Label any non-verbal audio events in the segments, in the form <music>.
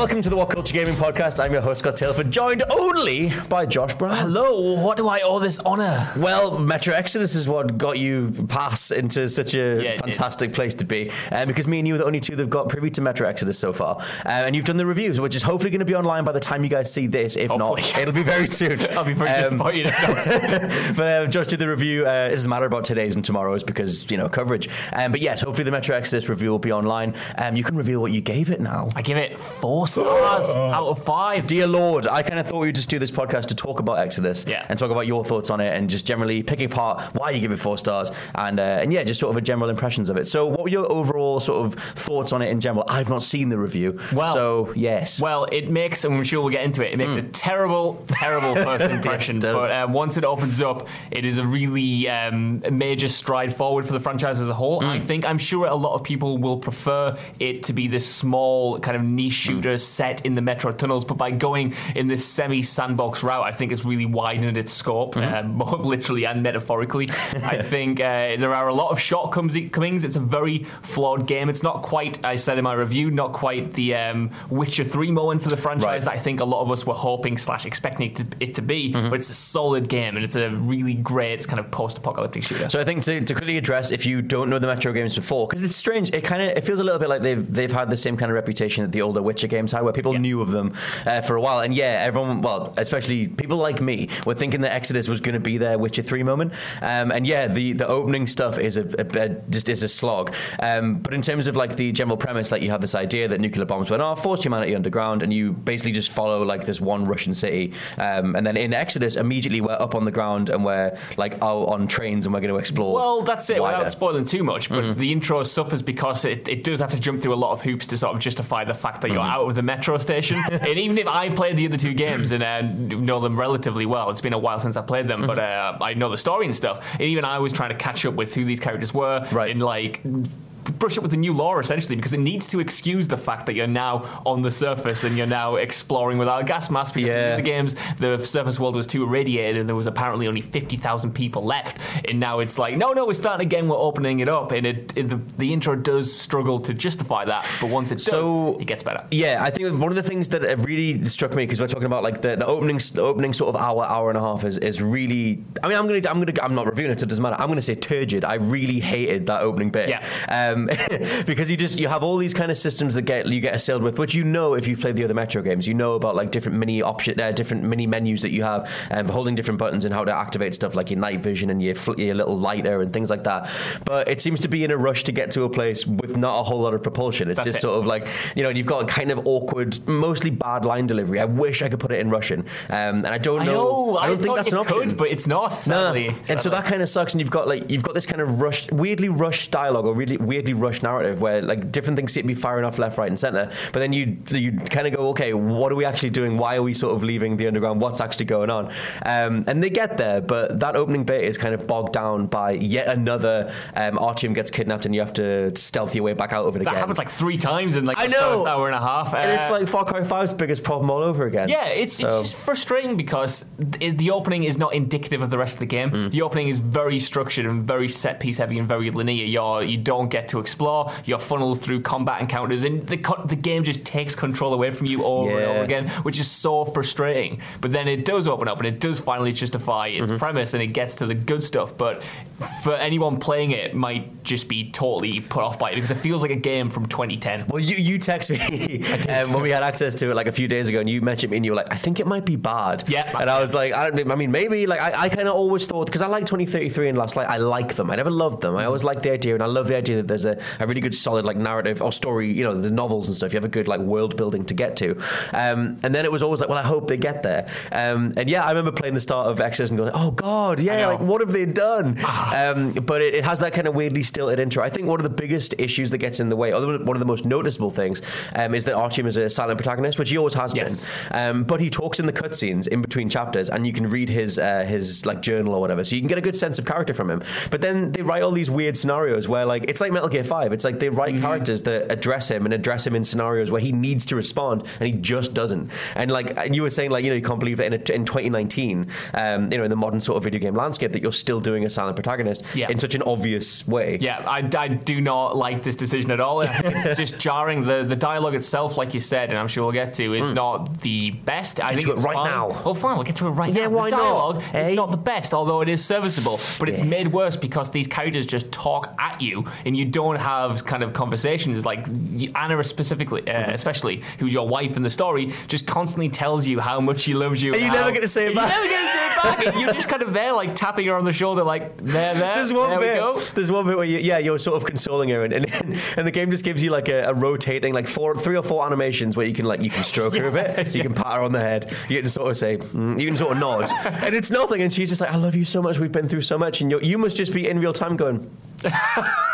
welcome to the What Culture Gaming Podcast. I'm your host Scott Taylor, joined only by Josh Brown. Hello, what do I owe this honour? Well, Metro Exodus is what got you pass into such a Yeah, did. fantastic place to be, um, because me and you are the only two that've got privy to Metro Exodus so far, um, and you've done the reviews, which is hopefully going to be online by the time you guys see this. If Hopefully. not, it'll be very soon. <laughs> I'll be very Um, disappointed <laughs> but uh, Josh did the review. Uh, it doesn't matter about today's and tomorrow's because you know coverage. Um, but yes, hopefully the Metro Exodus review will be online. Um, you can reveal what you gave it now. I give it four stars out of five. Dear Lord, I kind of thought we'd just do this podcast to talk about Exodus Yeah. and talk about your thoughts on it and just generally picking apart why you give it four stars and uh, and yeah, just sort of a general impressions of it. So, what were your overall sort of thoughts on it in general? I've not seen the review, Well- so yes. Well, it makes, and I'm sure we'll get into it, it makes a terrible, terrible <laughs> first impression. Mm. does. but um, once it opens up, it is a really um, major stride forward for the franchise as a whole. I think, I'm sure a lot of people will prefer it to be this small, kind of niche Mm. Shooter set in the metro tunnels, but by going in this semi sandbox route, I think it's really widened its scope, Mm-hmm. um, <laughs> both literally and metaphorically. I <laughs> think uh, there are a lot of shortcomings. It's a very flawed game. It's not quite, I said in my review, not quite the um, Witcher 3 moment for the franchise Right. that I think a lot of us were hoping slash expecting it to, it to be. Mm-hmm. But it's a solid game and it's a really great kind of post-apocalyptic shooter. So I think to, to quickly address if you don't know the Metro games before, because it's strange, it kind of it feels a little bit like they've they've had the same kind of reputation that the older Witcher games had, where people knew of them uh, for a while, and yeah, everyone, well, especially people like me, were thinking that Exodus was going to be their Witcher three moment, um, and yeah, the the opening stuff is a, a, a just is a slog, um, but in terms of like the general premise, like you have this idea that nuclear bombs went off, forced humanity underground, and you basically just follow like this one Russian city, um, and then in Exodus, immediately we're up on the ground and we're like out on trains and we're going to explore. Well, that's it. wider. Without spoiling too much, but Mm-hmm. the intro suffers because it, it does have to jump through a lot of hoops to sort of justify the fact that you're Mm-hmm. out of the metro station. <laughs> and even if I played the other two games and uh, know them relatively well, it's been a while since I played them, but Mm-hmm. uh, I know the story and stuff. And even I was trying to catch up with who these characters were Right. and like brush up with the new lore essentially because it needs to excuse the fact that you're now on the surface and you're now exploring without a gas mask because in the games the surface world was too irradiated and there was apparently only 50,000 people left and now it's like no no we're starting again we're opening it up and it, it the, the intro does struggle to justify that but once it does So- it gets better Yeah, I think one of the things that really struck me because we're talking about like the, the opening the opening sort of hour hour and a half is, is really. I mean, I'm gonna I'm gonna I'm not reviewing it, so it doesn't matter. I'm gonna say turgid. I really hated that opening bit. Yeah. Um, <laughs> because you just you have all these kind of systems that get you get assailed with, which you know if you've played the other Metro games, you know about like different mini option, uh, different mini menus that you have, and for holding different buttons and how to activate stuff like your night vision and your fl- your little lighter and things like that. But it seems to be in a rush to get to a place with not a whole lot of propulsion. It's That's just it. sort of like you know you've got kind of awkward, mostly bad line delivery. I wish I could put it in Russian, um, and I don't I know. know I I, don't think that's an option. could but it's not Nah. sadly, And so that kind of sucks. And you've got like you've got this kind of rushed, weirdly rushed dialogue or really weirdly rushed narrative where like different things seem to be firing off left, right, and center. But then you you kind of go, okay, what are we actually doing? Why are we sort of leaving the underground? What's actually going on? Um, and they get there, but that opening bit is kind of bogged down by yet another um, Artyom gets kidnapped and you have to stealth your way back out of it that again. That happens like three times in like I know! first hour and a half and it's Uh, like Far Cry 5's biggest problem all over again. Yeah, it's, it's just frustrating because th- the opening is not indicative of the rest of the game. Mm. The opening is very structured and very set piece heavy and very linear. You're, you don't get to explore. You're funneled through combat encounters, and the co- the game just takes control away from you over and over again, which is so frustrating. But then it does open up, and it does finally justify its Mm-hmm. premise, and it gets to the good stuff. But for anyone playing it, might just be totally put off by it because it feels like a game from 2010. Well, you, you text me <laughs> um, when we had access to it like a few days ago, and you mentioned me, and you were like, "I think it might be bad." Yeah. and I was like, "I, don't, I mean, maybe." Like, I, I kind of always thought because I like 2033 and Last Light, I like them. I never loved them. I always liked the idea, and I love the idea that there's a, a really good, solid like narrative or story. You know, the novels and stuff. You have a good like world building to get to, um, and then it was always like, "Well, I hope they get there." Um, and yeah, I remember playing the start of Exodus and going, "Oh God, yeah, like what have they done?" um, but it, it has that kind of weirdly stilted intro. I think one of the biggest issues that gets in the way, or one of the most noticeable things, um, is that Artyom is a silent protagonist, which he always has Yes. been. Um, but he talks in the cutscenes in between chapters, and you can read his uh, his like journal or whatever, so you can get a good sense of character from him. But then they write all these weird scenarios where like it's like Metal Gear Five. It's like they write characters that address him and address him in scenarios where he needs to respond and he just doesn't. And like and you were saying, like you know you can't believe that in, a, in 2019, um, you know in the modern sort of video game landscape that you're still doing a silent protagonist Yeah. in such an obvious way. Yeah, I, I do not like this decision at all. I think it's just <laughs> jarring. The the dialogue itself, like you said, and I'm sure we'll get to, is not the best. I. Get think to it it's right fine. now. Oh, fine, we'll get to it right Yeah, now. why the not? dialogue is Eh? not the best, although it is serviceable. But it's made worse because these characters just talk at you, and you don't have kind of conversations like Anna specifically, uh, Mm-hmm. especially who's your wife in the story, just constantly tells you how much she loves you. And you how- never get to say it back. You never get to say it back. and you're just kind of there, like tapping her on the shoulder, like there, there. There's one there bit. There's one bit where you, yeah, you're sort of consoling her, and, and and the game just gives you like a, a rotating like four, three or four animations where you can like you can stroke her a bit, you can pat her on the head, you can sort of say, mm, you can sort of nod, <laughs> and it's nothing, and she's just like, I love you so much, we've been through so much, and you you must just be in real time going.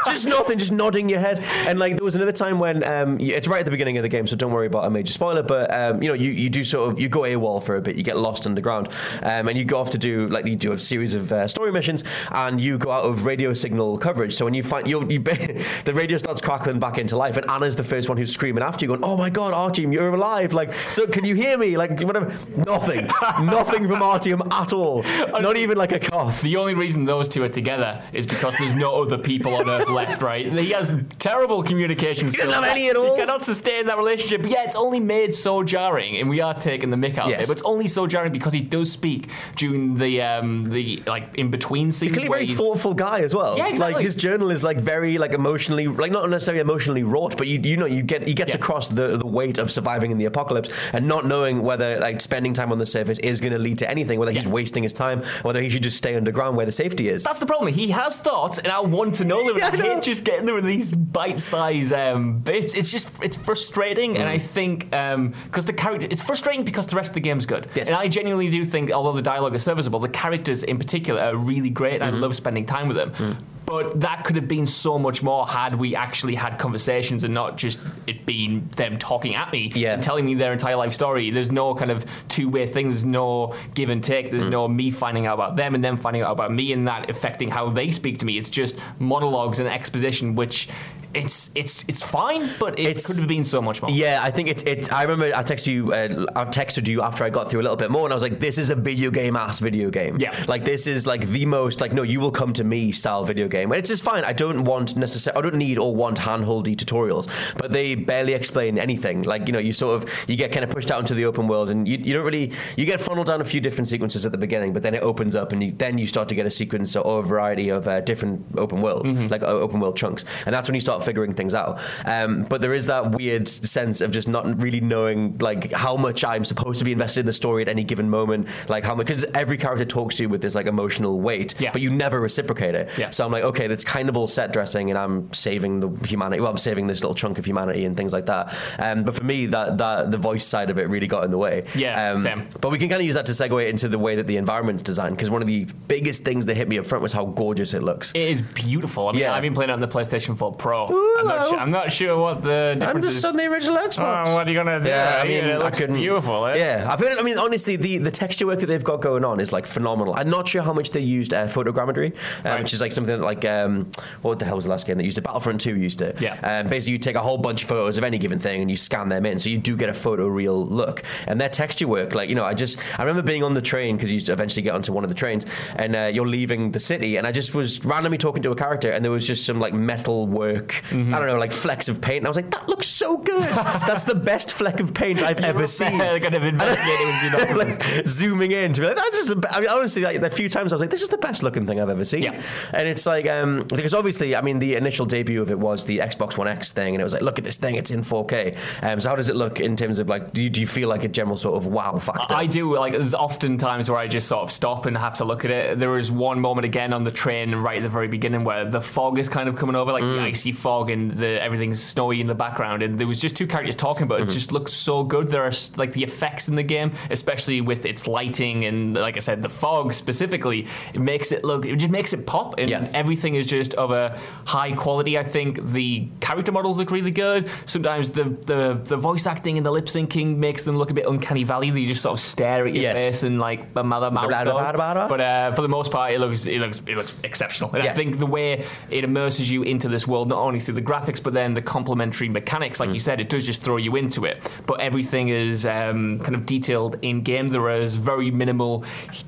Just nothing, just nodding your head. And like there was another time when um, it's right at the beginning of the game, so don't worry about a major spoiler. But um, you know, you, you do sort of you go AWOL for a bit, you get lost underground, um, and you go off to do like you do a series of uh, story missions, and you go out of radio signal coverage. So when you find you, <laughs> the radio starts crackling back into life, and Anna's the first one who's screaming after you, going, "Oh my God, Artyom, you're alive! Like, so can you hear me? Like, whatever." Nothing, <laughs> nothing from Artyom at all. Not even like a cough. The only reason those two are together is because there's no other people on Earth left, right? He has terrible communication skills. He doesn't have any at all. He cannot sustain that relationship. But yeah, it's only made so jarring, and we are taking the mick out of Yes. it. But it's only so jarring because he does speak during the um, the like in between scenes. He's clearly a very he's- thoughtful guy as well. Yeah, exactly. Like his journal is like very like emotionally, like not necessarily emotionally wrought, but you you know you get he gets Yeah. across the the weight of surviving in the apocalypse and not knowing whether like spending time on the surface is going to lead to anything, whether he's wasting his time, whether he should just stay underground where the safety is. That's the problem. He has thoughts, and I want to know them. <laughs> Yeah, I know. Hate <laughs> just getting them in these bite-sized um, bits. It's just it's frustrating, Mm. and I think because the character, it's frustrating because the rest of the game's good. Yes. And I genuinely do think, although the dialogue is serviceable, the characters in particular are really great. Mm-hmm. I love spending time with them. Mm. But that could have been so much more had we actually had conversations and not just it being them talking at me Yeah. and telling me their entire life story. There's no kind of two way thing. There's no give and take. Mm. There's no me finding out about them and them finding out about me and that affecting how they speak to me. It's just monologues and exposition, which it's it's it's fine, but it It's- could have been so much more. Yeah, I think it's it. I remember I texted you. Uh, I texted you after I got through a little bit more, and I was like, "This is a video game ass video game. Yeah. like this is like the most like no, you will come to me style video game, and it's just fine. I don't want necessarily, I don't need or want handholdy tutorials, but they barely explain anything. Like you know, you sort of you get kind of pushed out into the open world, and you, you don't really you get funneled down a few different sequences at the beginning, but then it opens up, and you, then you start to get a sequence or a variety of uh, different open worlds, like uh, open world chunks, and that's when you start figuring things out. Um, but there is that weird sense of just not really knowing like how much I'm supposed to be invested in the story at any given moment, like how much because every character talks to you with this like emotional weight, Yeah. but you never reciprocate it. Yeah. So I'm like, okay, that's kind of all set dressing, and I'm saving the humanity. Well, I'm saving this little chunk of humanity and things like that. Um, but for me, that that the voice side of it really got in the way. Yeah, Um, same. But we can kind of use that to segue into the way that the environment's designed, because one of the biggest things that hit me up front was how gorgeous it looks. It is beautiful. I mean, Yeah. I've been playing it on the PlayStation 4 Pro. Ooh, I'm, not hello. sure, I'm not sure what the I'm just is. on the original Xbox. Oh, what are you gonna do? Yeah, I mean, it I looks couldn't. beautiful. Eh? Yeah, I've heard. I mean, honestly, the, the texture work that they've got going on is like phenomenal. I'm not sure how much they used uh, photogrammetry, um, Right. which is like something that like um, what the hell was the last game that used it? Battlefront 2 used it. Yeah. Um, basically, you take a whole bunch of photos of any given thing and you scan them in, so you do get a photo real look. And their texture work, like you know, I just I remember being on the train because you eventually get onto one of the trains and uh, you're leaving the city, and I just was randomly talking to a character, and there was just some like metal work I don't know, like flecks of paint. And I was like, that looks so good. That's the best fleck of paint I've ever seen. <laughs> kind of investigating like <laughs> zooming in to be like, that's just. A, I mean, honestly, like a few times I was like, this is the best looking thing I've ever seen. Yeah. And it's like, um, because obviously, I mean, the initial debut of it was the Xbox One X thing, and it was like, look at this thing, it's in 4K. Um, so how does it look in terms of like, do you, do you feel like a general sort of wow factor? I do. Like, there's often times where I just sort of stop and have to look at it. There was one moment again on the train right at the very beginning where the fog is kind of coming over, like Mm. the icy fog, and the everything's snowy in the background. And there was just two characters talking, but Mm-hmm. it just looks so good. There are like the effects in the game, especially with its lighting and, like I said, the fog specifically. It makes it look. It just makes it pop, and Yeah. everything is just of a high quality. I think the character models look really good. Sometimes the the, the voice acting and the lip syncing makes them look a bit uncanny valley. They just sort of stare at your Yes. face and like a mother mouth. Blah, blah. But uh, for the most part, it looks it looks it looks exceptional. And I think the way it immerses you into this world, not only through the graphics, but then the complementary mechanics, Mm. like you said, it does just throw you into it. But everything is um, kind of detailed in game. There is very minimal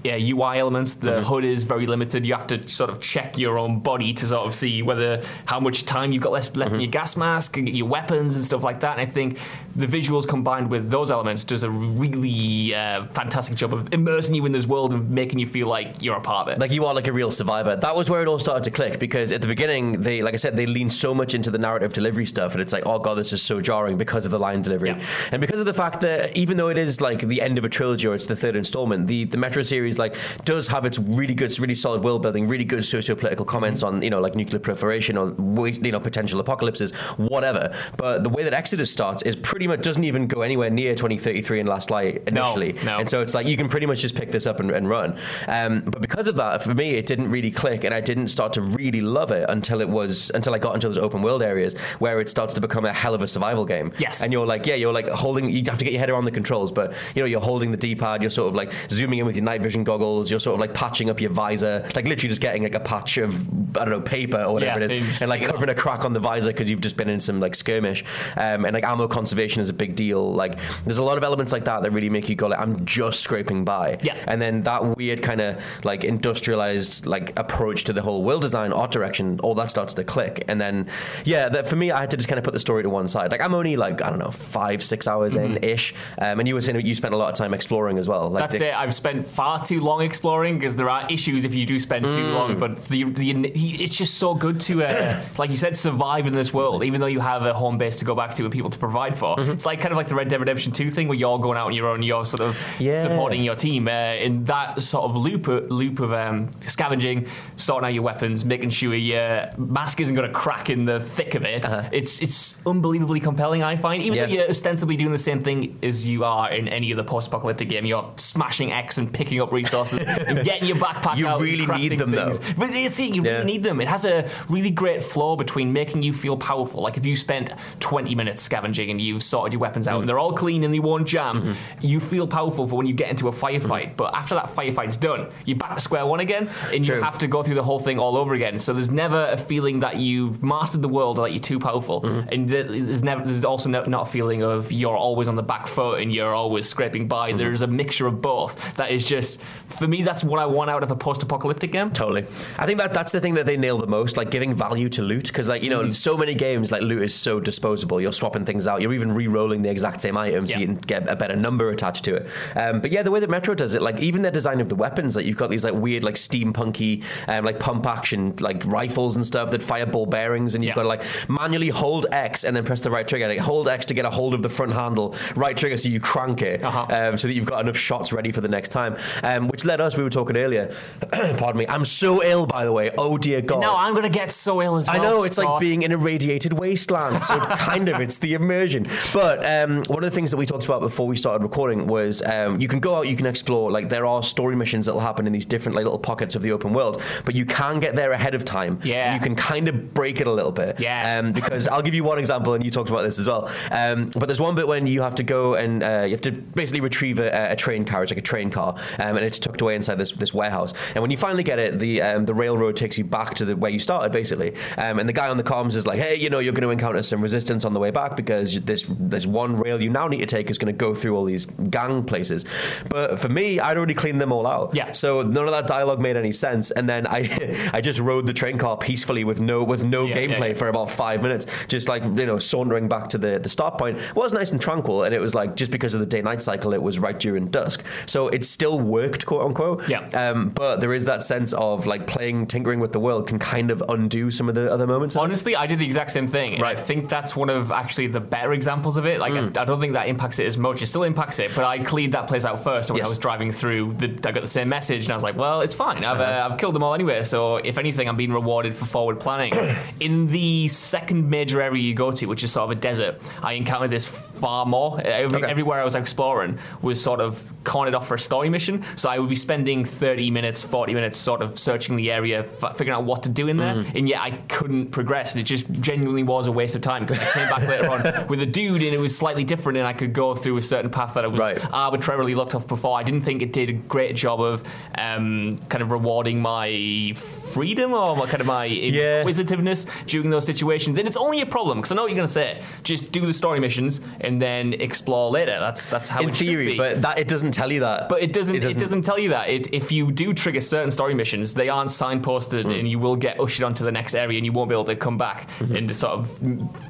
uh, UI elements. The Mm-hmm. HUD is very limited. You have to sort of check your own body to sort of see whether how much time you've got left, left Mm-hmm. in your gas mask, and your weapons, and stuff like that. And I think the visuals combined with those elements does a really uh, fantastic job of immersing you in this world and making you feel like you're a part of it. like you are like a real survivor. That was where it all started to click because at the beginning they, like I said, they lean so much into the narrative delivery stuff, and it's like, oh god, this is so jarring because of the line delivery, Yeah. and because of the fact that even though it is like the end of a trilogy or it's the third installment, the the Metro series like does have its really good, really solid world building, really good socio-political comments on you know like nuclear proliferation or you know potential apocalypses, whatever. But the way that Exodus starts is pretty much doesn't even go anywhere near 2033 and Last Light No, initially, no. and so it's like you can pretty much just pick this up and, and run. Um, but because of that, for me, it didn't really click, and I didn't start to really love it until it was until I got into those open world areas where it starts to become a hell of a survival game. Yes. and you're like, yeah, you're like holding. You have to get your head around the controls, but you know, you're holding the D-pad. You're sort of like zooming in with your night vision goggles. You're sort of like patching up your visor, like literally just getting like a patch of I don't know paper or whatever Yeah, it is, and like covering a crack on the visor because you've just been in some like skirmish. Um, and like ammo conservation is a big deal. Like there's a lot of elements like that that really make you go like, I'm just scraping by. Yeah. And then that weird kind of like industrialized like approach to the whole world design, art direction, all that starts to click. And then yeah, that for me, I had to just kind of put the story to one side. Like I'm only like I don't know five six hours in ish. Um, and you were saying that you spent a lot of time exploring as well. Like That's the- it. I've spent far too long exploring because there are issues if you do spend too Mm. long. But the, the it's just so good to, uh, <coughs> like you said, survive in this world, even though you have a home base to go back to and people to provide for. Mm-hmm. It's like kind of like the Red Dead Redemption 2 thing where you're going out on your own, you're sort of Yeah. supporting your team. Uh, in that sort of loop loop of um, scavenging, sorting out your weapons, making sure your mask isn't going to crack in the thick of it. It's it's unbelievably compelling. I find, even Uh-huh. Yeah. though you're ostensibly doing the same thing as you are in any other post-apocalyptic game. You're smashing X and picking up resources <laughs> and getting your backpack You out. and really need them, though. But it's it, you Yeah. really need them. It has a really great flow between making you feel powerful. Like if you spent 20 minutes scavenging and you've sorted your weapons Mm. out and they're all clean and they won't jam, Mm-hmm. you feel powerful for when you get into a firefight. But after that firefight's done, you're back to square one again and True. you have to go through the whole thing all over again. So there's never a feeling that you've mastered the world are like you're too powerful. Mm-hmm. And there's never there's also no, not a feeling of you're always on the back foot and you're always scraping by. Mm-hmm. There's a mixture of both. That is just for me. That's what I want out of a post-apocalyptic game. Totally. I think that that's the thing that they nail the most, like giving value to loot. Because like you Mm-hmm. know, so many games like loot is so disposable. You're swapping things out. You're even re-rolling the exact same item so Yeah. you can get a better number attached to it. Um, but yeah, the way that Metro does it, like even their design of the weapons, like you've got these like weird like steampunky um, like pump action like rifles and stuff that fire ball bearings, and you've Yeah. got to like manually hold X and then press the right trigger. Like hold X to get a hold of the front handle, right trigger so you crank it, Uh-huh. um, so that you've got enough shots ready for the next time. Um, which led us, we were talking earlier. <clears throat> pardon me, I'm so ill by the way. Oh dear God. No, I'm gonna get so ill as well. I know it's like being in a radiated wasteland. So <laughs> kind of, it's the immersion. But um, one of the things that we talked about before we started recording was um, you can go out, you can explore. Like there are story missions that will happen in these different like little pockets of the open world, but you can get there ahead of time. Yeah. you can kind of break it a little bit. Yes. Um, because I'll give you one example, and you talked about this as well. Um, but there's one bit when you have to go and uh, you have to basically retrieve a, a train carriage, like a train car, um, and it's tucked away inside this this warehouse. And when you finally get it, the um, the railroad takes you back to the where you started, basically. Um, and the guy on the comms is like, "Hey, you know, you're going to encounter some resistance on the way back because this there's one rail you now need to take is going to go through all these gang places. But for me, I'd already cleaned them all out. Yeah. So none of that dialogue made any sense, and then I <laughs> I just rode the train car peacefully with no with no Yeah, yeah, gameplay for about five minutes, just like you know sauntering back to the the start point. It was nice and tranquil, and it was like just because of the day night cycle, it was right during dusk, so it still worked, quote unquote. Yeah. Um, but there is that sense of like playing tinkering with the world can kind of undo some of the other moments. Honestly, I did the exact same thing. And I Mm. think that's one of actually the better examples of it. Like, I, I don't think that impacts it as much. It still impacts it, but I cleared that place out first. So when Yes. I was driving through, the, I got the same message, and I was like, well, it's fine. I've, Uh-huh. uh, I've killed them all anyway. So if anything, I'm being rewarded for forward planning. <clears throat> In the second major area you go to, which is sort of a desert, I encountered this far more. Every, Okay. Everywhere I was exploring was sort of cornered off for a story mission. So I would be spending 30 minutes, 40 minutes sort of searching the area, f- figuring out what to do in there. Mm-hmm. And yet I couldn't progress. And it just genuinely was a waste of time because I came back later on <laughs> with a dude and it was slightly different and I could go through a certain path that I was Right. arbitrarily locked off before. I didn't think it did a great job of um, kind of rewarding my freedom or my, kind of my Yeah. During those situations. And it's only a problem because I know what you're going to say. Just do the story missions and then explore later. That's that's how in it should theory, be. but that it doesn't tell you that. But it doesn't, it doesn't. tell you that. It, if you do trigger certain story missions, they aren't signposted, Hmm. and you will get ushered onto the next area, and you won't be able to come back Mm-hmm. and sort of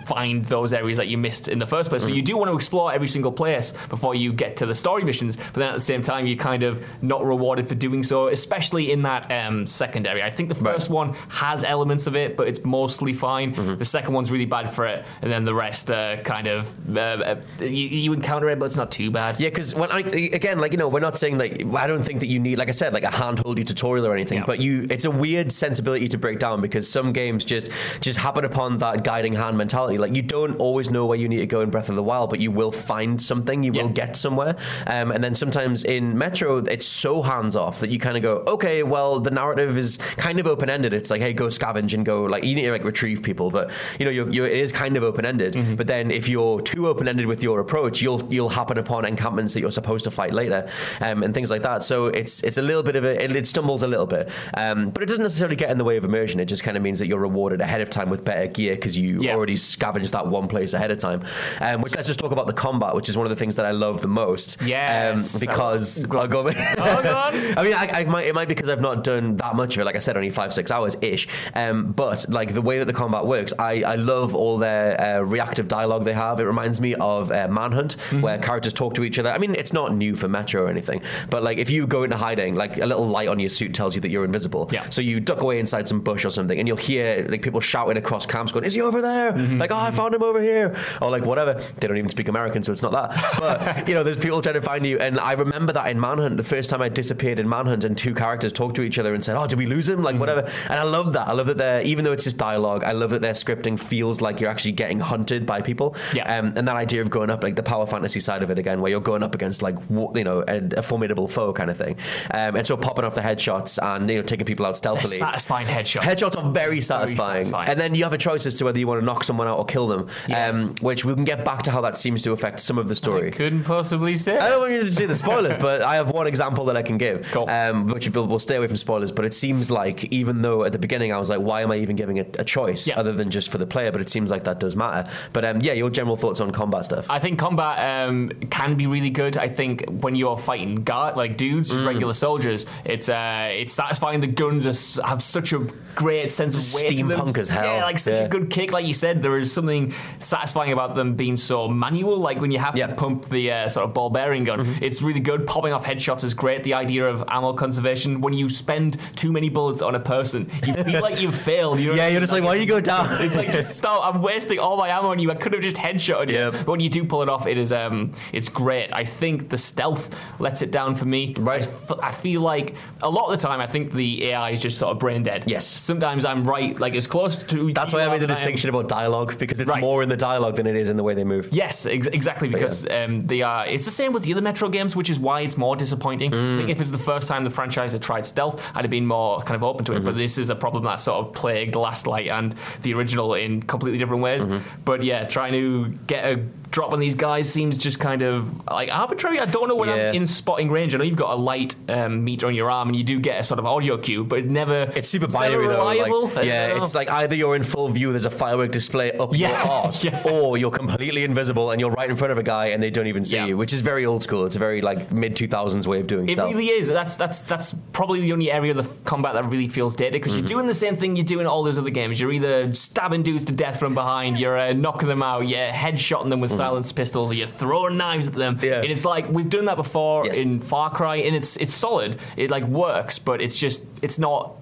find those areas that you missed in the first place. So Hmm. you do want to explore every single place before you get to the story missions. But then at the same time, you're kind of not rewarded for doing so, especially in that um, second area. I think the Right. first one has elements of it, but it's mostly fine. Mm-hmm. The second one's really bad for it, and then the rest uh, kind of uh, uh, you, you encounter it, but it's not too bad. Yeah, because when I again, like you know, we're not saying that. I don't think that you need, like I said, like a handholdy tutorial or anything. Yeah. But you, it's a weird sensibility to break down because some games just just happen upon that guiding hand mentality. Like you don't always know where you need to go in Breath of the Wild, but you will find something. You will get somewhere. Um, and then sometimes in Metro, it's so hands off that you kind of go, okay, well, the narrative is kind of open ended. It's like, hey, go scavenge and go like you need to like retrieve people, but you know, you're, you're, it is kind of open ended. Mm-hmm. But then if you're too open ended with your approach, you'll you'll happen upon encampments that you're supposed to fight later, um, and things like that. So it's it's a little bit of a it, it stumbles a little bit, um, but it doesn't necessarily get in the way of immersion. It just kind of means that you're rewarded ahead of time with better gear because you Yeah. already scavenged that one place ahead of time. Um, which let's just talk about the combat, which is one of the things that I love the most. Yes. um, because Go on. I'll go. Oh, go on. <laughs> I mean, I, I might, it might be because I've not done that much of it. Like I said, only five, six hours ish. Um, but like the way that the combat works, I, I love all their uh, reactive dialogue they have. It reminds me of uh, Manhunt, Mm-hmm. where characters talk to each other. I mean, it's not new for Metro or anything, but like if you go into hiding, like a little light on your suit tells you that you're invisible. Yeah. So you duck away inside some bush or something, and you'll hear like people shouting across camps, going, "Is he over there?" Mm-hmm. Like, "Oh, I found him over here," or like whatever. They don't even speak American, so it's not that. But <laughs> you know, there's people trying to find you, and I remember that in Manhunt, the first time I disappeared in Manhunt, and two characters talked to each other and said, "Oh, did we lose him?" Like Mm-hmm. whatever. And I love that. I love that they're even though it's just dialogue, I love that their scripting feels like you're actually getting hunted by people. Yeah. Um, and that idea of going up, like the power fantasy side of it again, where you're going up against like you know a, a formidable foe kind of thing, um, and so popping off the headshots and you know taking people out stealthily. Satisfying headshots. Headshots are very satisfying. satisfying. and then you have a choice as to whether you want to knock someone out or kill them. Yes. Um, which we can get back to how that seems to affect some of the story. I Couldn't possibly say. I don't want you to see the spoilers, <laughs> but I have one example that I can give. Cool. Um, which we'll, we'll stay away from spoilers, but it seems like even though at the beginning I was like, why am I even giving it a choice Yeah. other than just for the player? But it seems like that does matter. But um, yeah, your general thoughts on combat stuff. I think combat um, can be really good. I think when you're fighting guard like dudes, Mm. regular soldiers, it's uh, it's satisfying. The guns are, have such a great sense of weight. Steampunk as hell. Yeah, like such Yeah. a good kick. Like you said, there is something satisfying about them being so manual. Like when you have Yeah. Mm-hmm. to pump the uh, sort of ball bearing gun, it's really good. Popping off headshots is great. The idea of ammo conservation. When you spend too many bullets on a person, you feel like you've failed. You know yeah, you're just like, why you go down? <laughs> It's like just stop. I'm wasting all my ammo on you. I could have just headshotted you. Yep. But when you do pull it off, it is um, it's great. I think the stealth lets it down for me. Right. I feel like a lot of the time, I think the AI is just sort of brain dead. Yes. Sometimes I'm right, like as close to. That's why I made the distinction about dialogue because it's Right. more in the dialogue than it is in the way they move. Yes, ex- exactly. Because um, they are. It's the same with the other Metro games, which is why it's more disappointing. I think if it's the first time the franchise had tried stealth, I'd have been more kind of open to it. But this is a problem that sort of plagued Last Light and the original in completely different ways. Mm-hmm. But yeah, trying to get a dropping these guys seems just kind of like arbitrary. I don't know when Yeah. I'm in spotting range. I know you've got a light um, meter on your arm and you do get a sort of audio cue, but it never. It's super never binary though. Like, yeah, it's like either you're in full view, there's a firework display up Yeah, your arse, <laughs> yeah. or you're completely invisible and you're right in front of a guy and they don't even see Yeah. you, which is very old school. It's a very like mid 2000s way of doing It stuff. really is. That's that's that's probably the only area of the combat that really feels dated because Mm-hmm. you're doing the same thing you do in all those other games. You're either stabbing dudes to death from behind, you're uh, knocking them out, you're headshotting them with silenced pistols, or you're throwing knives at them. Yeah. And it's like we've done that before Yes. in Far Cry, and it's it's solid. It like works, but it's just it's not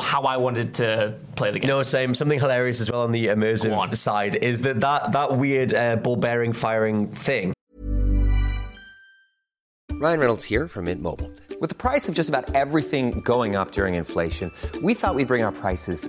how I wanted to play the game. No, same. Something hilarious as well on the Go on. immersive side is that that, that weird uh, ball bearing firing thing. Ryan Reynolds here from Mint Mobile. With the price of just about everything going up during inflation, we thought we'd bring our prices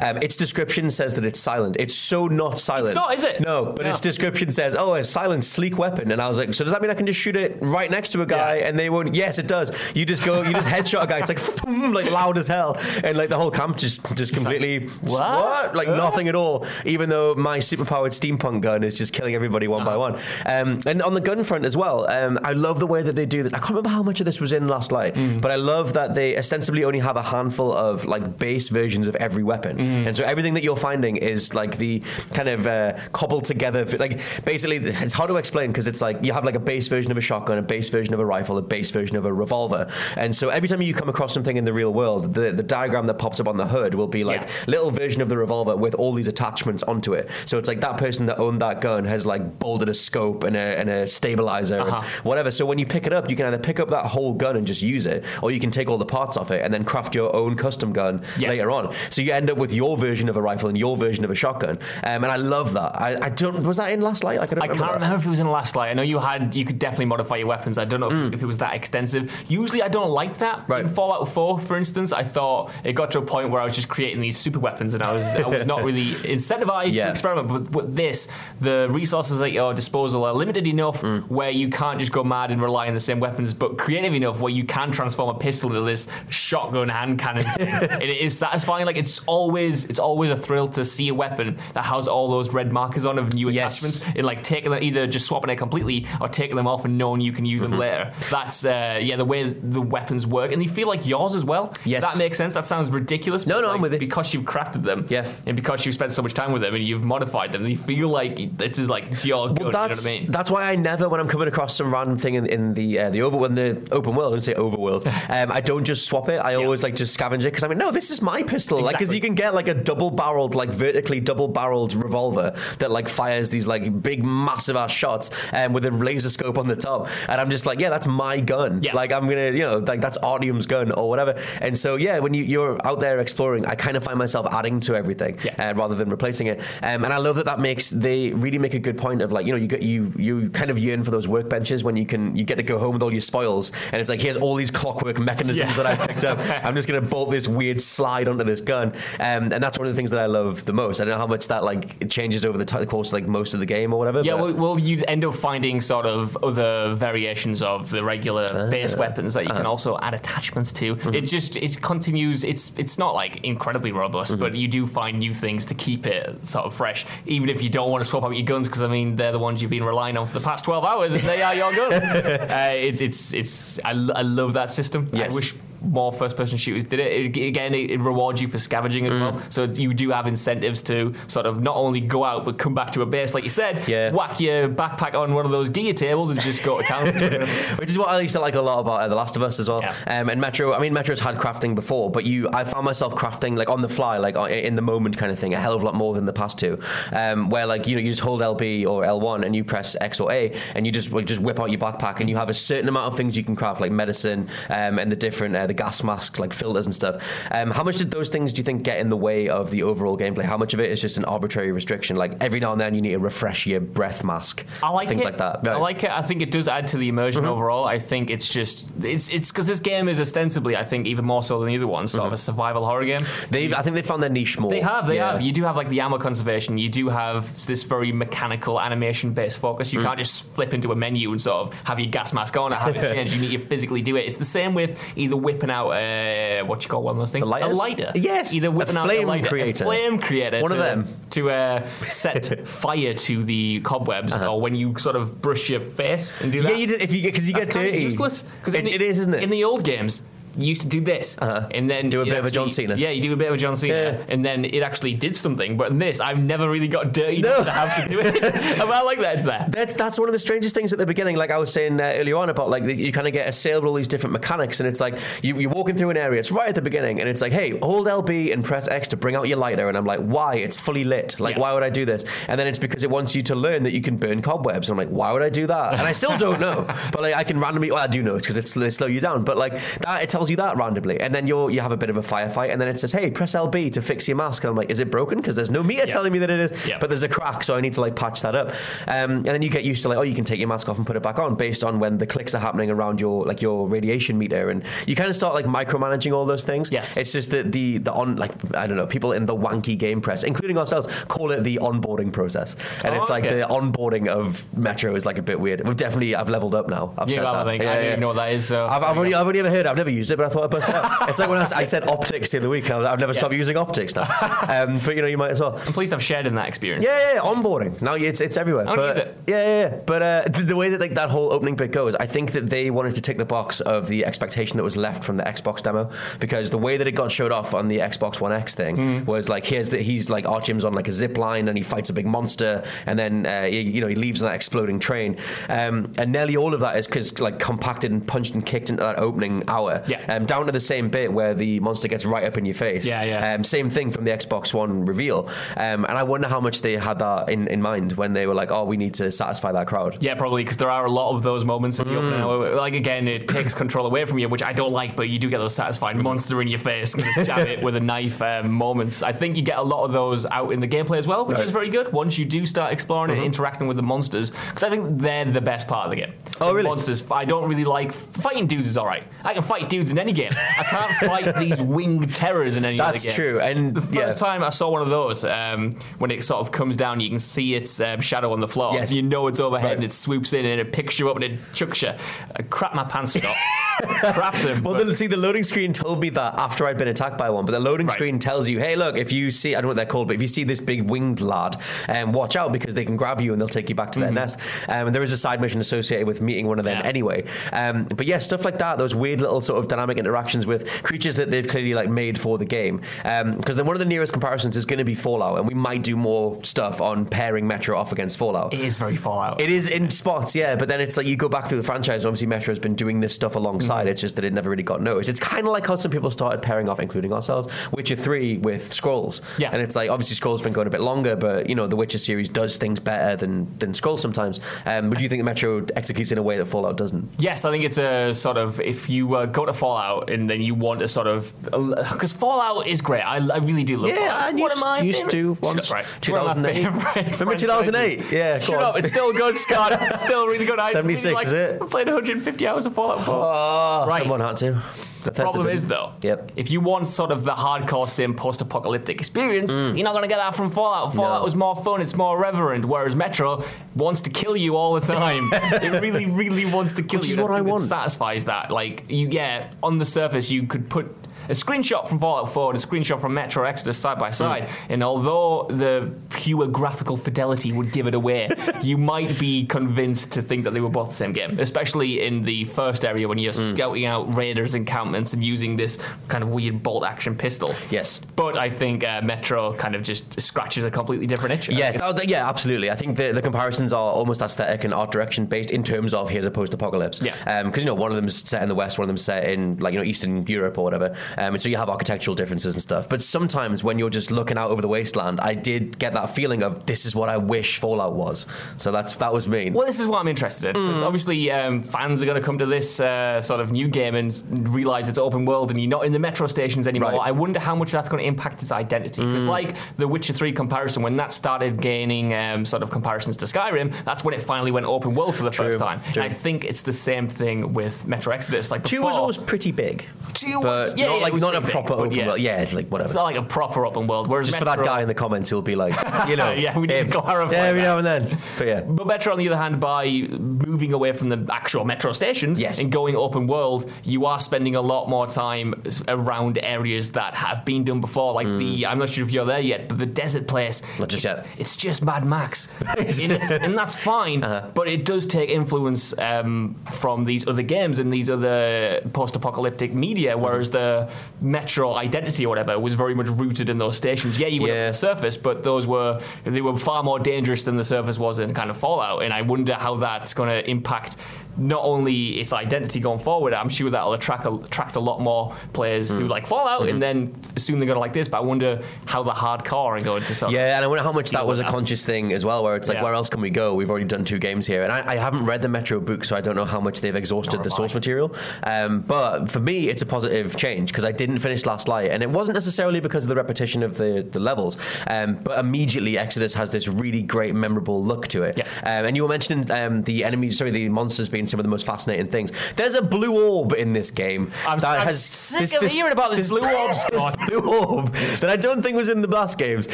Um, its description says that it's silent. It's so not silent. It's not, is it? No, but No. its description says, "Oh, a silent, sleek weapon." And I was like, "So does that mean I can just shoot it right next to a guy Yeah. and they won't?" Yes, it does. You just go, you just headshot a guy. It's like, <laughs> like loud as hell, and like the whole camp just just completely what? like nothing at all. Even though my superpowered steampunk gun is just killing everybody one by one. Um, and on the gun front as well, um, I love the way that they do this. I can't remember how much of this was in Last Light, but I love that they ostensibly only have a handful of like base versions of every weapon, and so everything that you're finding is like the kind of uh, cobbled together. Like basically, it's hard to explain because it's like you have like a base version of a shotgun, a base version of a rifle, a base version of a revolver, and so every time you come across something in the real world, the, the diagram that pops up on the HUD will be like Yeah. little version of the revolver with all these attachments onto it. So it's like that person that owned that gun has like bolted a scope and a, and a stabilizer Uh-huh. and whatever. So when you pick it up, you can either pick up that whole gun and just use it, or you can take all the parts off it and then craft your own custom gun Yeah. later on. So you end up with your version of a rifle and your version of a shotgun. Um, and I love that. I, I don't. Was that in Last Light? Like, I, I can't that. remember if it was in Last Light. I know you had you could definitely modify your weapons. I don't know if, if it was that extensive. Usually, I don't like that. Mm. Right. In Fallout 4, for instance, I thought it got to a point where I was just creating these super weapons, and I was I was not <laughs> really incentivized Yeah. to experiment. But with this, the resources at your disposal are limited enough Mm. where you can't just go mad and rely on the same weapons, but creative enough where you can transform a pistol into this shotgun hand cannon. <laughs> and it is satisfying. Like it's always it's always a thrill to see a weapon that has all those red markers on of new Yes. attachments and like taking them either just swapping it completely or taking them off and knowing you can use Mm-hmm. them later. That's uh, yeah the way the weapons work and they feel like yours as well. Yes. that makes sense. That sounds ridiculous. No, but, no, I'm with it. because you've crafted them. Yeah. and because you've spent so much time with them and you've modified them, they feel like this is like it's your gun. Well, that's you know what I mean? that's why I never, when I'm coming across some random thing in, in the uh, the over in the open world, I don't say overworld. <laughs> Um, I don't just swap it. I always like just scavenge it because I mean, no, this is my pistol. Like, because you can can get like a double barreled, like vertically double barreled revolver that like fires these like big massive ass shots and um, with a laser scope on the top. And I'm just like, yeah, that's my gun. Yeah. Like I'm gonna, you know, like that's Artyom's gun or whatever. And so yeah, when you, you're out there exploring, I kind of find myself adding to everything Yeah. uh, rather than replacing it. Um, and I love that that makes they really make a good point of like, you know, you get you you kind of yearn for those workbenches when you can you get to go home with all your spoils and it's like here's all these clockwork mechanisms Yeah. that I picked up. <laughs> I'm just gonna bolt this weird slide onto this gun. Um, and that's one of the things that I love the most. I don't know how much that like changes over the, t- the course of like most of the game or whatever. Yeah, but- well, well, you end up finding sort of other variations of the regular Ah. base weapons that you Uh-huh. can also add attachments to. Mm-hmm. It just it continues. It's it's not like incredibly robust, Mm-hmm. but you do find new things to keep it sort of fresh, even if you don't want to swap out your guns because I mean they're the ones you've been relying on for the past twelve hours, and they are your guns. <laughs> uh, it's it's it's I, l- I love that system. Yes. I wish. More first-person shooters did it. it again, it, it rewards you for scavenging as Mm. well. So you do have incentives to sort of not only go out but come back to a base, like you said, Yeah. whack your backpack on one of those gear tables and just go to town. <laughs> Which is what I used to like a lot about uh, The Last of Us as well. Yeah. Um, and Metro, I mean, Metro's had crafting before, but you, I found myself crafting like on the fly, like uh, in the moment kind of thing, a hell of a lot more than the past two. Um, where like you know you just hold LB or L1 and you press X or A, and you just like, just whip out your backpack and you have a certain amount of things you can craft, like medicine um, and the different uh, the gas masks, like filters and stuff. Um, how much did those things do you think get in the way of the overall gameplay? How much of it is just an arbitrary restriction? Like every now and then you need to refresh your breath mask, I like things it. like that. I like it. I think it does add to the immersion Mm-hmm. overall. I think it's just it's it's because this game is ostensibly, I think, even more so than the other ones, sort of a survival horror game. They've, I think they found their niche more. They have, they Yeah. have. You do have like the ammo conservation. You do have this very mechanical animation-based focus. Mm. You can't just flip into a menu and sort of have your gas mask on or have it <laughs> change. You need to physically do it. It's the same with either whipping out uh, what you call one of those things, The lighters? a lighter. Yes, either a whipping out flame a lighter, creator. a flame creator. One of them. to uh, set <laughs> fire to the cobwebs, or when you sort of brush your face and do Uh-huh. Yeah, that. you did, if you because you That's get dirty. useless. 'Cause in It- it is, isn't it? In the old games, used to do this, and then Do a it bit of a John Cena. Yeah, you do a bit of a John Cena, Yeah. and then it actually did something. But in this, I've never really got dirty No. enough to have to do it. <laughs> and I like that it's there. That's that's one of the strangest things at the beginning. Like I was saying uh, earlier on about like the, you kind of get assailed with all these different mechanics, and it's like you, you're walking through an area. It's right at the beginning, and it's like, hey, hold LB and press X to bring out your lighter. And I'm like, why? It's fully lit. Like, Yeah. why would I do this? And then it's because it wants you to learn that you can burn cobwebs. I'm like, why would I do that? And I still don't know. <laughs> But like, I can randomly. Well, I do know it's because it's they slow you down. But like that, it tells you that randomly, and then you you have a bit of a firefight, and then it says, hey, press LB to fix your mask. And I'm like, is it broken? Because there's no meter telling me that it is. Yeah. But there's a crack, so I need to like patch that up. Um, and then you get used to like, oh, you can take your mask off and put it back on based on when the clicks are happening around your like your radiation meter, and you kind of start like micromanaging all those things. Yes. it's just that the the on like I don't know people in the wanky game press, including ourselves, call it the onboarding process, and Oh, it's like okay. the onboarding of Metro is like a bit weird. We've definitely I've leveled up now. I've Yeah, said that. I think I don't even know what that is. So I've, I've, only, I've only ever heard. I've never used it, but I thought I'd bust it out. It's like when I, was- I said optics the other week. I I've never Yeah. stopped using optics now. Um, but you know, you might as well. I'm pleased I've shared in that experience. Yeah, yeah, yeah, onboarding. Now it's it's everywhere. I but, use it. Yeah, yeah, yeah. But uh, the, the way that like that whole opening bit goes, I think that they wanted to tick the box of the expectation that was left from the Xbox demo because the way that it got showed off on the Xbox One X thing Mm-hmm. was like here's that he's like Artyom's on like a zip line and he fights a big monster and then uh, he, you know he leaves on that exploding train um, and nearly all of that is because like compacted and punched and kicked into that opening hour Yeah. Um, down to the same bit where the monster gets right up in your face Yeah, yeah. um, same thing from the Xbox One reveal. Um, and I wonder how much they had that in, in mind when they were like, oh, we need to satisfy that crowd. Yeah, probably because there are a lot of those moments in the opening. hour. Like again, it takes control away from you, which I don't like. But you do get those satisfying monster in your face, and just jab it with a knife um, moments. I think you get a lot of those out in the gameplay as well, which Right. is very good. Once you do start exploring and interacting with the monsters, because I think they're the best part of the game. Oh, The really? Monsters. I don't really like fighting dudes. Is all right. I can fight dudes in any game. I can't fight these <laughs> winged terrors in any other That's true. And The yeah. first time I saw one of those, um, when it sort of comes down, you can see its um, shadow on the floor. Yes. You know it's overhead Right. and it swoops in and it picks you up and it chucks you. I crap my pants, Scott. <laughs> Crapped him. Well, but- the, see, the loading screen told me that after I'd been attacked by one, but the loading Right. screen tells you, hey, look, if you see, I don't know what they're called, but if you see this big winged lad, um, watch out because they can grab you and they'll take you back to their nest. Um, and there is a side mission associated with meeting one of them Mm-hmm. Yeah. anyway. Um, but yeah, stuff like that, those weird little sort of dynamic interactions with creatures that they've clearly like made for the game. Because then one of the nearest comparisons is going to be Fallout, and we might do more stuff on pairing Metro off against Fallout. It is very Fallout. It is in spots, yeah, but then it's like you go back through the franchise, and obviously Metro has been doing this stuff alongside. It's just that it never really got noticed. It's kind of like how some people started pairing off, including ourselves, Witcher 3 with Scrolls. Yeah. And it's like, obviously, Scrolls been going a bit longer, but, you know, the Witcher series does things better than, than Scrolls sometimes. Um, but do you think Metro executes in a way that Fallout doesn't? Yes, I think it's a sort of if you uh, go to Fallout and then you want to sort of uh, because Fallout is great. I, I really do love it. Yeah, Fallout. I one used- of my used favorite- to once. right. It's one of my 2008. favorite Remember 2008? Yeah, Shut on. up. It's still good, Scott. It's still really good. I <laughs> 76, really like, is it? I played 150 hours of Fallout 4. Oh, Right. someone had to. Bethesda Problem is though, Yep. if you want sort of the hardcore sim post-apocalyptic experience, you're not going to get that from Fallout. Fallout Mm. No. was more fun, it's more reverent, whereas Metro wants to kill you all the time. <laughs> it really, really wants to kill Which you. is what I want. satisfies that. Like you, yeah, on the surface you could put. A screenshot from Fallout 4 and a screenshot from Metro Exodus side by side, hmm. and although the pure graphical fidelity would give it away, <laughs> you might be convinced to think that they were both the same game, especially in the first area when you're hmm. scouting out raiders encampments and using this kind of weird bolt action pistol. Yes. But I think uh, Metro kind of just scratches a completely different itch. Yes, oh, th- yeah, absolutely. I think the, the comparisons are almost aesthetic and art direction based in terms of here's a post-apocalypse. Yeah. Um, because you know one of them is set in the West, one of them is set in like you know Eastern Europe or whatever. Um, and so you have architectural differences and stuff. But sometimes when you're just looking out over the wasteland, I did get that feeling of this is what I wish Fallout was. So that's that was me. Well, this is what I'm interested in. Because Mm. obviously, um, fans are going to come to this uh, sort of new game and realize it's open world and you're not in the metro stations anymore. Right. Mm. I wonder how much that's going to impact its identity. Because, like the Witcher 3 comparison, when that started gaining um, sort of comparisons to Skyrim, that's when it finally went open world for the True, first time. true. And I think it's the same thing with Metro Exodus. Like Two was always pretty big. Two was- yeah, yeah, like not a proper open yeah. world. Yeah, it's like whatever. It's not like a proper open world. Whereas just for that guy in the comments who'll be like, <laughs> you know, Yeah, we need to him. clarify every now and then. But yeah. But Metro, on the other hand, by moving away from the actual metro stations Yes. and going open world, you are spending a lot more time around areas that have been done before. Like the, I'm not sure if you're there yet, but the desert place. Mm. Not just it's, yet. It's just Mad Max, <laughs> and that's fine. Uh-huh. But it does take influence um, from these other games and these other post-apocalyptic media, whereas the Metro identity or whatever was very much rooted in those stations. Yeah, you went Yeah. the surface, but those were they were far more dangerous than the surface was in kind of Fallout. And I wonder how that's going to impact not only its identity going forward. I'm sure that'll attract a, attract a lot more players Hmm. who like Fallout, Mm-hmm. and then assume they're going to like this. But I wonder how the hardcore are going to sort Yeah, and I wonder how much that was a conscious thing as well, where it's like, Yeah. where else can we go? We've already done two games here, and I, I haven't read the Metro book, so I don't know how much they've exhausted the source material. Um, but for me, it's a positive change because I didn't finish Last Light, and it wasn't necessarily because of the repetition of the the levels, um, but immediately Exodus has this really great, memorable look to it. Yeah. Um, and you were mentioning um, the enemies, sorry, the monsters being some of the most fascinating things. There's a blue orb in this game. I'm, that I'm sick of hearing about this, blue <laughs> orb. Scott. blue orb that I don't think was in the Blast games,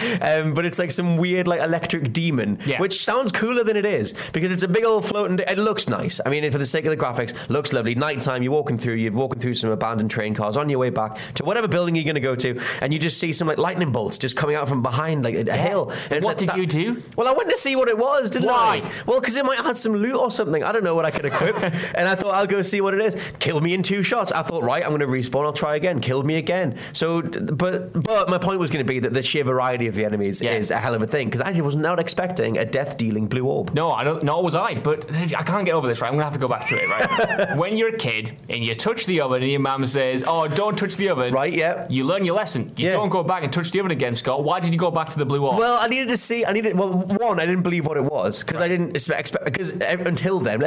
um, but it's like some weird like electric demon, Yeah. which sounds cooler than it is because it's a big old floating. It looks nice. I mean, for the sake of the graphics, looks lovely. Nighttime, you're walking through, you're walking through some abandoned train cars on your way back to whatever building you're going to go to, and you just see some like lightning bolts just coming out from behind like a, a hill. And What like did you do? Well, I went to see what it was, didn't Why? I? Well, because it might have some loot or something. I don't know what I could <laughs> and I thought I'll go see what it is. Killed me in two shots. I thought, right, I'm going to respawn. I'll try again. Killed me again. So, but but my point was going to be that the sheer variety of the enemies Yeah. is a hell of a thing because I was not expecting a death dealing blue orb. No, I don't. Nor was I. But I can't get over this. Right, I'm gonna have to go back to it. Right, <laughs> when you're a kid and you touch the oven and your mum says, "Oh, don't touch the oven," Right, yeah. you learn your lesson. You Yeah. don't go back and touch the oven again, Scott. Why did you go back to the blue orb? Well, I needed to see. I needed. Well, one, I didn't believe what it was because I didn't expect. Because eh, until then,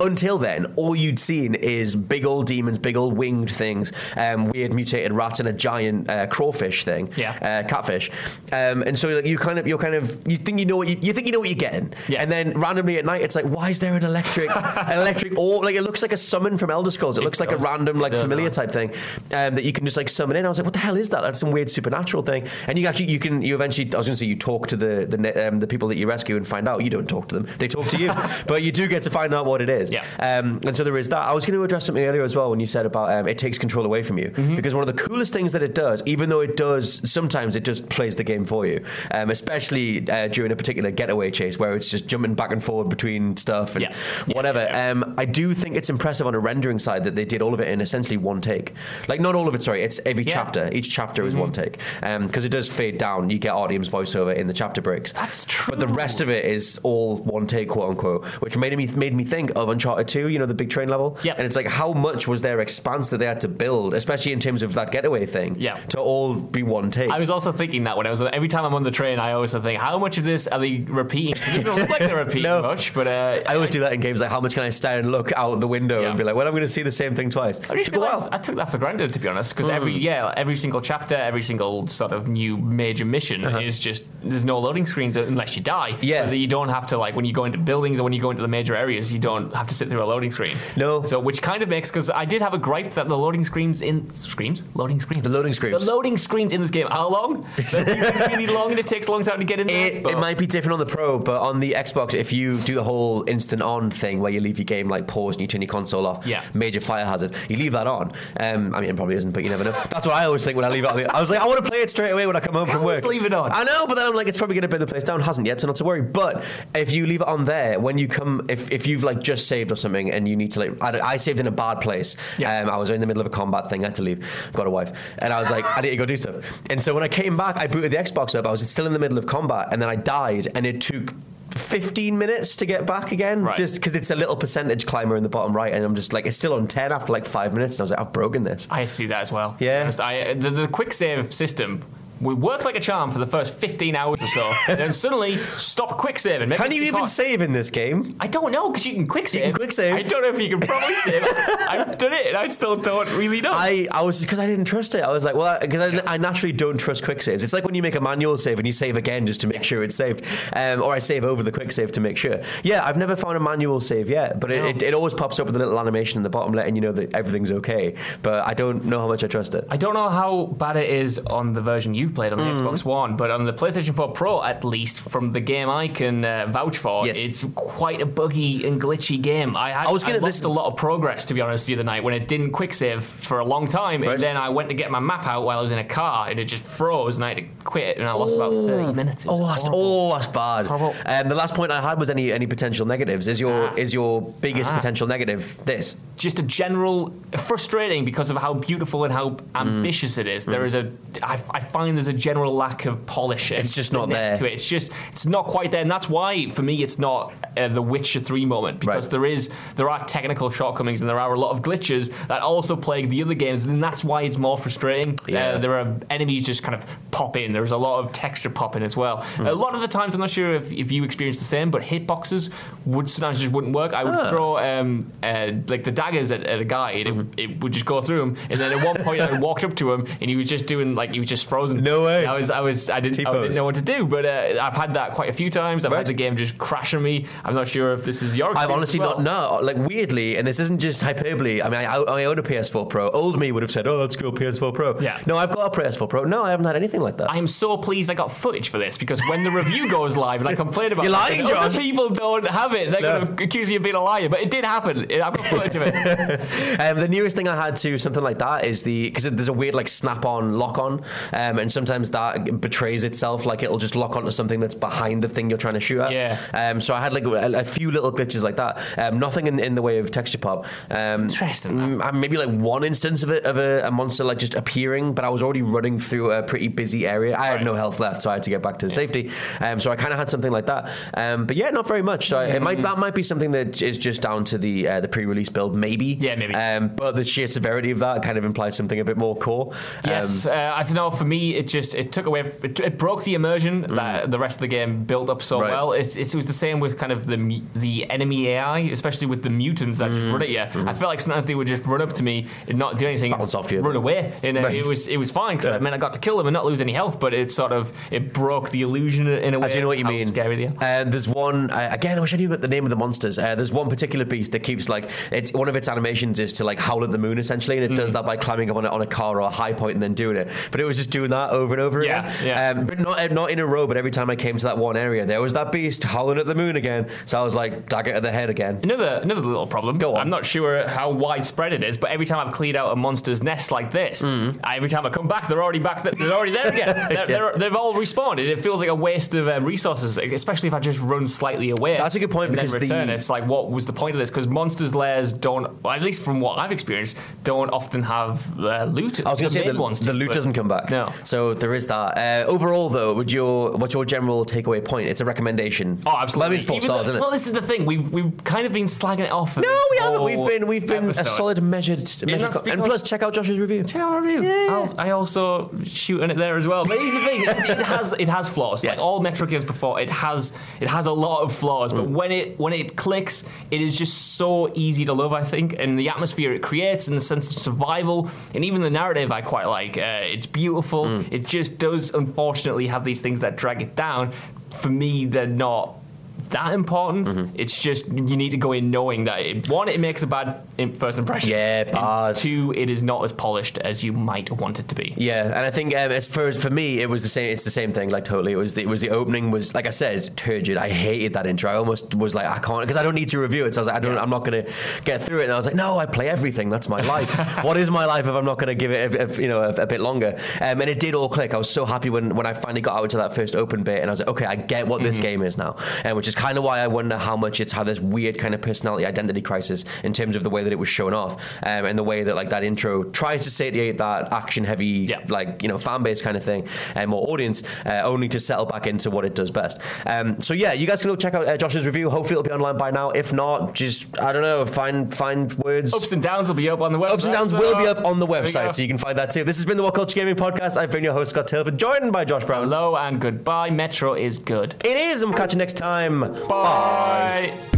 until then, all you'd seen is big old demons, big old winged things, um, weird mutated rats, and a giant uh, crawfish thing, Yeah. uh, catfish. Um, and so like, you kind of, you're kind of, you think you know what you, you think you know what you're getting, Yeah. and then randomly at night, it's like, why is there an electric, an electric <laughs> orb? Like it looks like a summon from Elder Scrolls. It, It looks like a random, like does, familiar type thing um, that you can just like summon in. I was like, what the hell is that? That's some weird supernatural thing. And you actually, you can, you eventually, I was going to say, you talk to the the, um, the people that you rescue and find out. You don't talk to them; they talk to you. <laughs> but you do get to find out what it it is. Yeah. Um, and so there is that. I was going to address something earlier as well when you said about um, it takes control away from you Mm-hmm. because one of the coolest things that it does, even though it does sometimes it just plays the game for you, um, especially uh, during a particular getaway chase where it's just jumping back and forward between stuff and Yeah. Whatever. yeah, yeah. Um, I do think it's impressive on a rendering side that they did all of it in essentially one take. Like not all of it, sorry. It's every chapter. Each chapter is Mm-hmm. one take because it does fade down. You get Artyom's voiceover in the chapter breaks. That's true. But the rest of it is all one take, quote unquote, which made me made me think of Uncharted 2. You know, the big train level. Yep. And it's like how much was their expanse that they had to build, especially in terms of that getaway thing. Yeah. To all be one take. I was also thinking that when I was every time I'm on the train, I always think, how much of this are they repeating? It doesn't look like they're <laughs> repeating No. much, but uh, I always do that in games. Like, how much can I stand and look out the window Yeah. and be like, well, I'm going to see the same thing twice. I just Took I took that for granted, to be honest, because every yeah, every single chapter, every single sort of new major mission is just there's no loading screens unless you die. Yeah. so that you don't have to like when you go into buildings or when you go into the major areas, you don't have to sit through a loading screen. No. so which kind of makes because I did have a gripe that the loading screens in screens loading screens The loading screens. the loading screens in this game are long. <laughs> They're really, really long and it takes a long time to get in there. It, it might be different on the Pro, but on the Xbox, if you do the whole instant on thing where you leave your game like paused and you turn your console off, Yeah. major fire hazard, you leave that on. Um, I mean, it probably isn't, but you never know. That's what I always think when I leave it on. The, I was like, I want to play it straight away when I come home from <laughs> work. leave it on. I know, but then I'm like, it's probably going to burn the place down. Hasn't yet, so not to worry. But if you leave it on there, when you come, if, if you've like just saved or something and you need to like, I, I saved in a bad place. Yeah. Um, I was in the middle of a combat thing. I had to leave. Got a wife, and I was like, I need to go do stuff. And so when I came back, I booted the Xbox up. I was still in the middle of combat, and then I died, and it took. 15 minutes to get back again Right. just because it's a little percentage climber in the bottom right and I'm just like it's still on 10 after like 5 minutes and I was like I've broken this I see that as well. Yeah. I, the, the quick save system we worked like a charm for the first 15 hours or so, <laughs> and then suddenly stop quick saving. Maybe can you even save in this game I don't know because you can quick save. can quick save. I don't know if you can probably save. <laughs> I've done it, and I still don't really know. I, I was just because I didn't trust it. I was like, well, because I, I naturally don't trust quick saves. It's like when you make a manual save and you save again just to make sure it's saved, um, or I save over the quick save to make sure. Yeah, I've never found a manual save yet, but it, it, it always pops up with a little animation in the bottom letting you know that everything's okay. But I don't know how much I trust it. I don't know how bad it is on the version you've played on the Mm. Xbox One, but on the PlayStation 4 Pro, at least from the game I can uh, vouch for, Yes. it's quite a buggy and glitchy game. I, had, I was gonna I lost a lot of progress, to be honest, the other night when it didn't quick save for a long time, Right. and then I went to get my map out while I was in a car, and it just froze, and I had to quit, and I lost about 30 minutes. Oh, that's, oh, that's bad. Um, the last point I had was any any potential negatives. Is your Ah. is your biggest Ah. potential negative this? just a general frustrating because of how beautiful and how Mm. ambitious it is. There is a, I, I find there's a general lack of polish. It's just not there. To it. It's just, it's not quite there, and that's why for me it's not uh, the Witcher Three moment because Right. there is, there are technical shortcomings and there are a lot of glitches that also plague the other games, and that's why it's more frustrating. Yeah. Uh, there are enemies just kind of pop in. There's a lot of texture popping as well. Mm. A lot of the times, I'm not sure if, if you experience the same, but hitboxes would sometimes just wouldn't work. I would Ah. throw um, uh, like the daggers at, at a guy, and Mm-hmm. it, it would just go through him. And then at one point, I walked up to him, and he was just doing like he was just frozen. No way. I was, I was, I didn't, I didn't know what to do. But uh, I've had that quite a few times. I've Right. had the game just crash on me. I'm not sure if this is your. I've honestly well. not no like weirdly, and this isn't just hyperbole. I mean, I, I own a PS4 Pro. Old me would have said, "Oh, that's cool, PS4 Pro." Yeah. No, I've got a PS4 Pro. No, I haven't had anything like that. I am so pleased I got footage for this because when the review goes live and I complain about <laughs> You're it, lying, and other people don't have it, they're No. going to accuse me of being a liar. But it did happen. I've got footage of it. <laughs> Um, the nearest thing I had to something like that is the because there's a weird like snap-on lock-on, um, and sometimes that betrays itself. Like it'll just lock onto something that's behind the thing you're trying to shoot at. Yeah. Um, so I had like a, a few little glitches like that. Um, nothing in, in the way of texture pop. Um, Interesting, mm, uh, maybe like one instance of it of a, a monster like just appearing, but I was already running through a pretty busy area. I had no health left, so I had to get back to the safety. Um, so I kind of had something like that. Um, but yeah, not very much. So I, it might that might be something that is just down to the uh, the pre-release build, maybe. Yeah, maybe. Um, but the sheer severity of that kind of implies something a bit more core. Yes, Um, uh, I don't know. For me, it just it took away, it, it broke the immersion that the rest of the game built up so Mm. Right. well. It's, it's, it was the same with kind of the the enemy AI, especially with the mutants that Mm. just run at you. I felt like sometimes they would just run up to me and not do anything, Bounce off you. run away, and uh, Nice. it was it was fine because Yeah. I mean I got to kill them and not lose any health, but it sort of it broke the illusion in a way. I do know what you mean. Scary they. And there's one uh, again. I wish I knew about the name of the monsters. Uh, there's one particular beast that keeps like it's one of its animations is to like howl at the moon essentially, and it Mm. does that by climbing up on a, on a car or a high point and then doing it. But it was just doing that over and over Yeah, again. yeah. Um, but not not in a row. But every time I came to that one area, there was that beast howling at the moon again. So I was like, dagger to the head again. Another another little problem. Go on. I'm not sure how widespread it is, but every time I've cleared out a monster's nest like this, Mm-hmm. I- every time I come back, they're already back. They're already there again. <laughs> They're, they're, they've all respawned. It feels like a waste of um, resources, especially if I just run slightly away. That's a good point, because then the- It's like, what was the point of this? Because monsters' lairs don't, well, at least from what I've experienced, don't often have uh, loot. I was going to say the, ones the loot doesn't come back. No. So there is that. Uh, overall, though, would your what's your general takeaway point? It's a recommendation. Oh, absolutely. Well, I mean, it's four Even stars, though- isn't it? Well, this is the thing. We've we've kind of been slagging it off. no, we haven't. We've been we've been episode. a solid measured. measured co- and plus, check out Josh's review. Check out our review. I'll, I also shoot on it there as well. But here's the thing: it, it has it has flaws. Yes. Like all Metro games before, it has it has a lot of flaws. Mm. But when it when it clicks, it is just so easy to love. I think, and the atmosphere it creates, and the sense of survival, and even the narrative, I quite like. Uh, it's beautiful. Mm. It just does, unfortunately, have these things that drag it down. For me, they're not that important. Mm-hmm. It's just you need to go in knowing that it, one, it makes a bad first impression. Yeah, bad. Two, it is not as polished as you might want it to be. Yeah, and I think um, as for for me, it was the same. It's the same thing. Like totally, it was the, it was the opening was like I said, turgid. I hated that intro. I almost was like, I can't because I don't need to review it. So I was like, I don't. I'm not going to get through it. And I was like, no, I play everything. That's my life. <laughs> what is my life if I'm not going to give it, a, a- you know, a, a bit longer? Um, and it did all click. I was so happy when when I finally got out to that first open bit, and I was like, okay, I get what this game is now, and which is kind of why I wonder how much it's had this weird kind of personality identity crisis in terms of the way that it was shown off, um, and the way that like that intro tries to satiate that action heavy Yeah. like you know fan base kind of thing and more audience uh, only to settle back into what it does best. Um, so yeah you guys can go check out uh, Josh's review. Hopefully it'll be online by now. If not just I don't know find find words. Ups and downs will be up on the website. Ups and downs so will be up on the website so you can find that too. This has been the WhatCulture Gaming Podcast. I've been your host Scott Tailford joined by Josh Brown. Hello and goodbye. Metro is good. it is. And we'll catch you next time Bye.